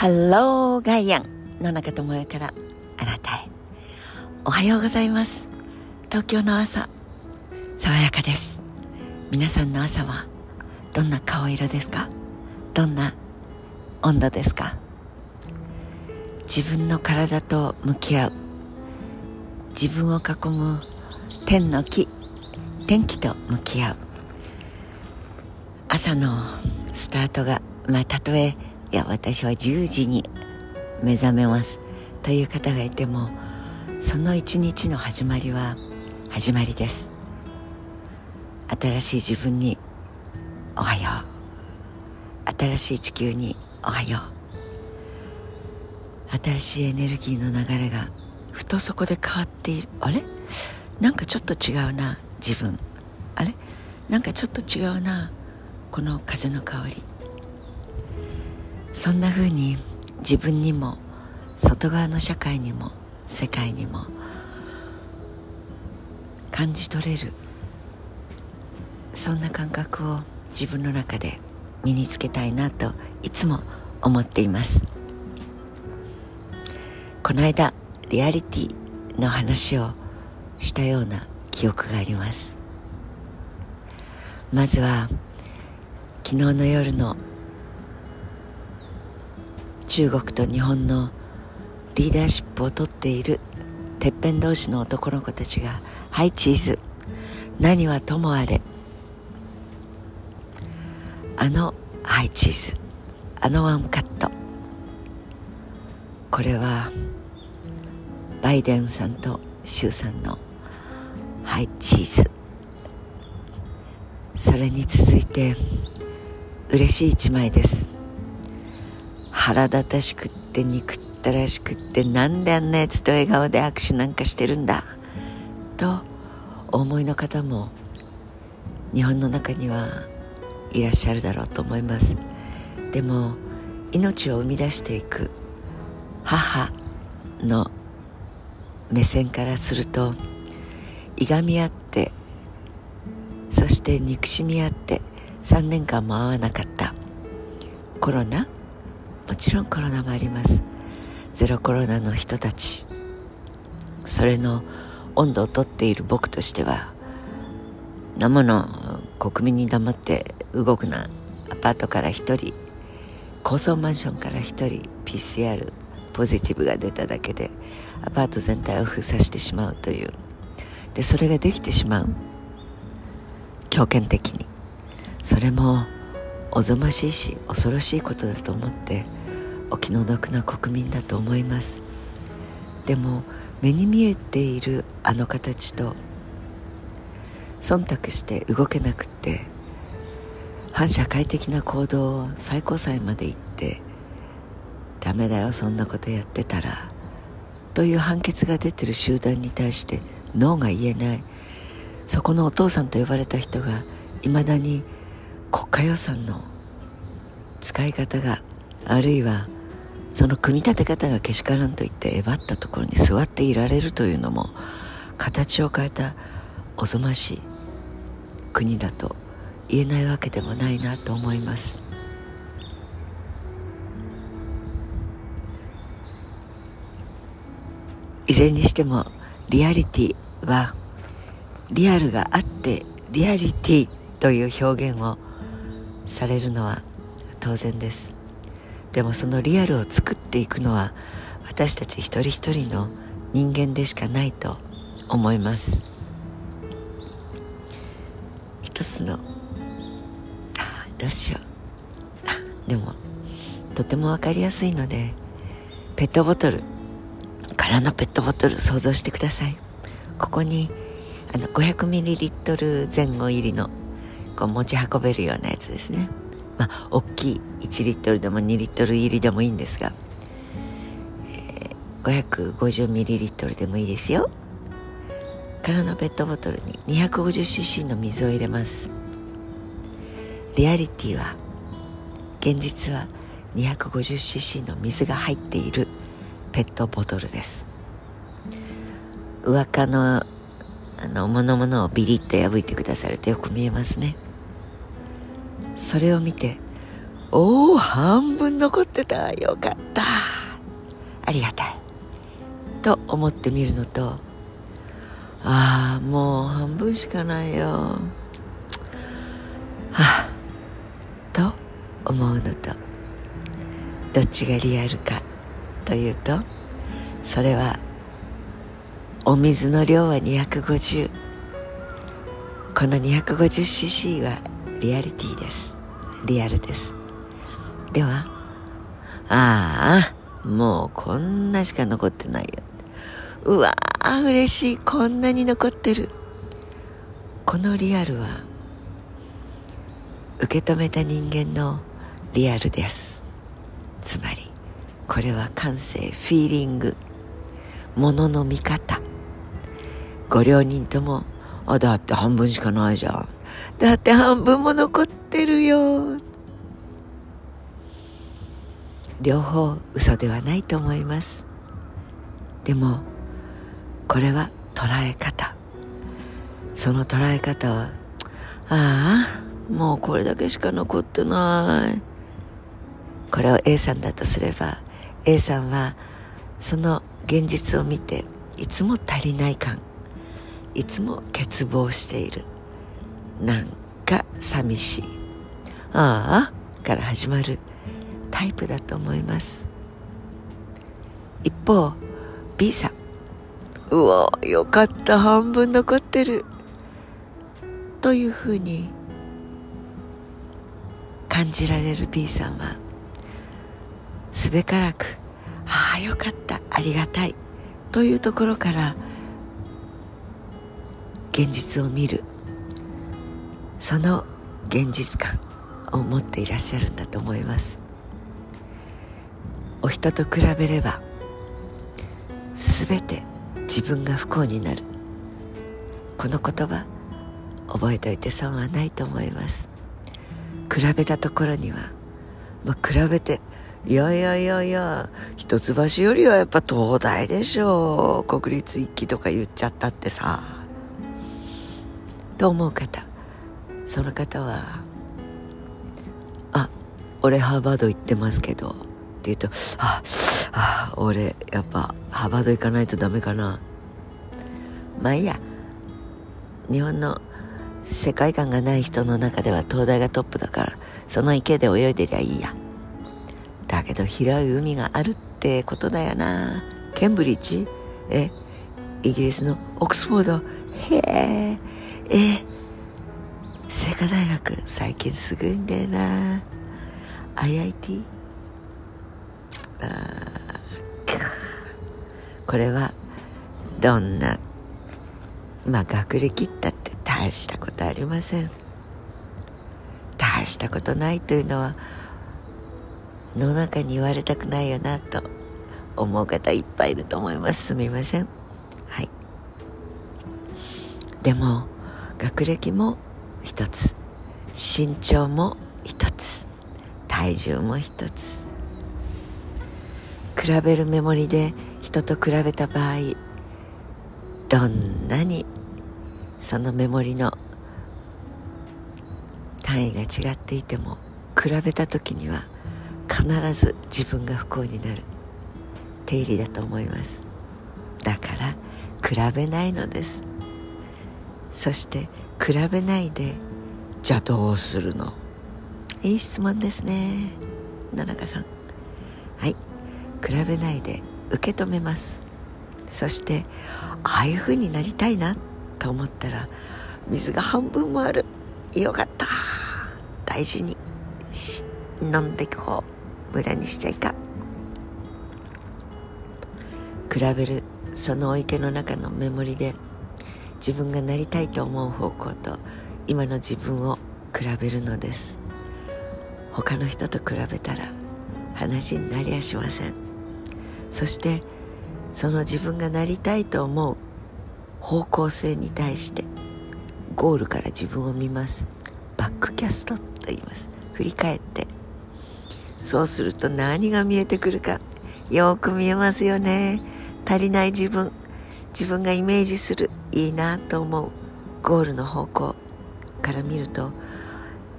ハローガイアン野中智代からあなたへ。おはようございます。東京の朝爽やかです。皆さんの朝はどんな顔色ですか？どんな温度ですか？自分の体と向き合う。自分を囲む天の木天気と向き合う。朝のスタートがまあたとえいや私は10時に目覚めます。という方がいてもその一日の始まりは始まりです。新しい自分におはよう。新しい地球におはよう。新しいエネルギーの流れがふとそこで変わっている。あれ？なんかちょっと違うな自分。あれ？なんかちょっと違うなこの風の香り。そんな風に自分にも外側の社会にも世界にも感じ取れるそんな感覚を自分の中で身につけたいなといつも思っています。この間リアリティの話をしたような記憶があります。まずは昨日の夜の中国と日本のリーダーシップをとっているてっぺん同士の男の子たちが「はいチーズ。何はともあれ」あの「はいチーズあのワンカット」これはバイデンさんと周さんの「はいチーズ」それに続いて嬉しい一枚です。腹立たしくって憎ったらしくってなんであんなやつと笑顔で握手なんかしてるんだ？とお思いの方も日本の中にはいらっしゃるだろうと思います。でも命を生み出していく母の目線からするといがみ合ってそして憎しみ合って3年間も会わなかったコロナもちろんコロナもあります。ゼロコロナの人たち。それの温度をとっている僕としては生の国民に黙って動くな。アパートから一人高層マンションから一人 PCR ポジティブが出ただけでアパート全体を封鎖してしまうという。でそれができてしまう。強権的に。それもおぞましいし恐ろしいことだと思ってお気の毒な国民だと思います。でも目に見えているあの形と忖度して動けなくて反社会的な行動を最高裁まで行ってダメだよそんなことやってたらという判決が出てる集団に対してノーが言えない。そこのお父さんと呼ばれた人がいまだに国家予算の使い方があるいはその組み立て方がけしからんと言ってえばったところに座っていられるというのも形を変えたおぞましい国だと言えないわけでもないなと思います。いずれにしてもリアリティはリアルがあってリアリティという表現をされるのは当然です。でもそのリアルを作っていくのは私たち一人一人の人間でしかないと思います。一つのあどうしよう。あでもとても分かりやすいのでペットボトル空のペットボトル想像してください。ここにあの 500ml 前後入りのこう持ち運べるようなやつですね。まあ大きい1リットルでも2リットル入りでもいいんですが、えー、550ml でもいいですよ。空のペットボトルに 250cc の水を入れます。リアリティは現実は 250cc の水が入っているペットボトルです。上側のあの物々をビリッと破いてくださるとよく見えますね。それを見ておお半分残ってた。よかった。ありがたい。と思ってみるのとああもう半分しかないよ。はあと思うのとどっちがリアルかというとそれはお水の量は250この 250cc はリアリティです。リアルです。ではああもうこんなしか残ってないよ。うわー嬉しい。こんなに残ってる。このリアルは受け止めた人間のリアルです。つまりこれは感性フィーリングものの見方。ご両人ともあだって半分しかないじゃん。だって半分も残ってるよ。両方嘘ではないと思います。でもこれは捉え方。その捉え方はああもうこれだけしか残ってない。これを A さんだとすれば A さんはその現実を見ていつも足りない感いつも欠乏している。なんか寂しい。ああから始まるタイプだと思います。一方 B さん。うわよかった半分残ってる。というふうに感じられる B さんはすべからくああよかったありがたいというところから現実を見るその現実感を持っていらっしゃるんだと思います。お人と比べれば全て自分が不幸になる。この言葉覚えておいて損はないと思います。比べたところには、まあ、比べていやいやいやいや一橋よりはやっぱ東大でしょう。国立一期とか言っちゃったってさ。と思う方その方は「あ俺ハーバード行ってますけど」って言うと「ああ俺やっぱハーバード行かないとダメかな」まあいいや。日本の世界観がない人の中では東大がトップだからその池で泳いでりゃいいや。だけど広い海があるってことだよな。ケンブリッジ？え？イギリスのオックスフォード？へええ清華大学最近すごいんだよな。IIT あこれはどんなまあ学歴ったって大したことありません。大したことないというのは世の中に言われたくないよなと思う方いっぱいいると思います。すみません。はい。でも学歴も一つ。身長も一つ。体重も一つ。比べるメモリで人と比べた場合どんなにそのメモリの単位が違っていても比べた時には必ず自分が不幸になる。定理だと思います。だから比べないのです。そして比べないで。じゃあどうするの。いい質問ですね。野中さん。はい。比べないで。受け止めます。そしてああいう風になりたいなと思ったら水が半分もある。よかった。大事に。飲んでいこう。無駄にしちゃいか比べるそのお池の中のメモリで自分がなりたいと思う方向と今の自分を比べるのです。他の人と比べたら話になりやしません。そしてその自分がなりたいと思う方向性に対してゴールから自分を見ます。バックキャストと言います。振り返って。そうすると何が見えてくるかよく見えますよね。足りない自分。自分がイメージする。いいなと思うゴールの方向から見ると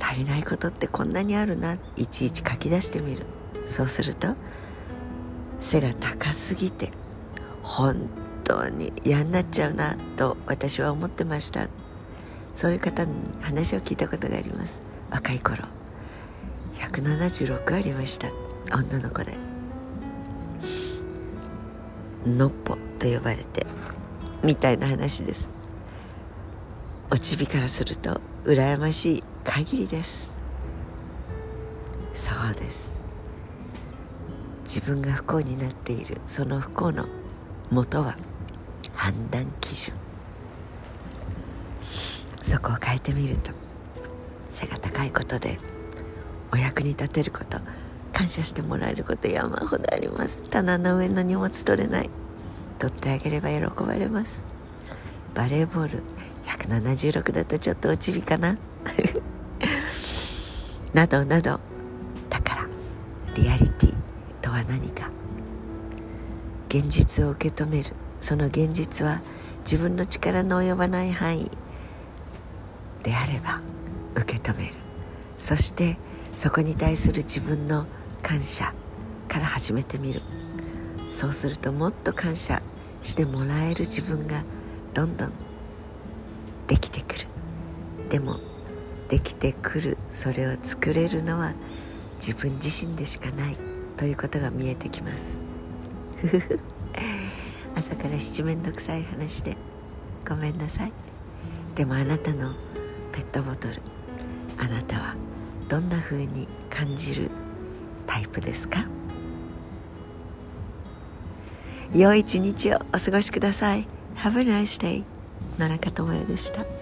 足りないことってこんなにあるないちいち書き出してみる。そうすると背が高すぎて本当に嫌になっちゃうなと私は思ってました。そういう方に話を聞いたことがあります。若い頃176ありました。女の子で。のっぽと呼ばれて。みたいな話です。おちびからすると羨ましい限りです。そうです。自分が不幸になっているその不幸の元は判断基準。そこを変えてみると背が高いことでお役に立てること感謝してもらえること山ほどあります。棚の上の荷物取れない。取ってあげれば喜ばれます。バレーボール176だとちょっと落ちびかな。などなどだからリアリティとは何か。現実を受け止める。その現実は自分の力の及ばない範囲であれば受け止める。そしてそこに対する自分の感謝から始めてみる。そうするともっと感謝してもらえる自分がどんどんできてくる。でもできてくるそれを作れるのは自分自身でしかないということが見えてきます。朝から七面倒くさい話でごめんなさい。でもあなたのペットボトルあなたはどんな風に感じるタイプですか？良い一日をお過ごしください。Have a nice day 野中智也でした。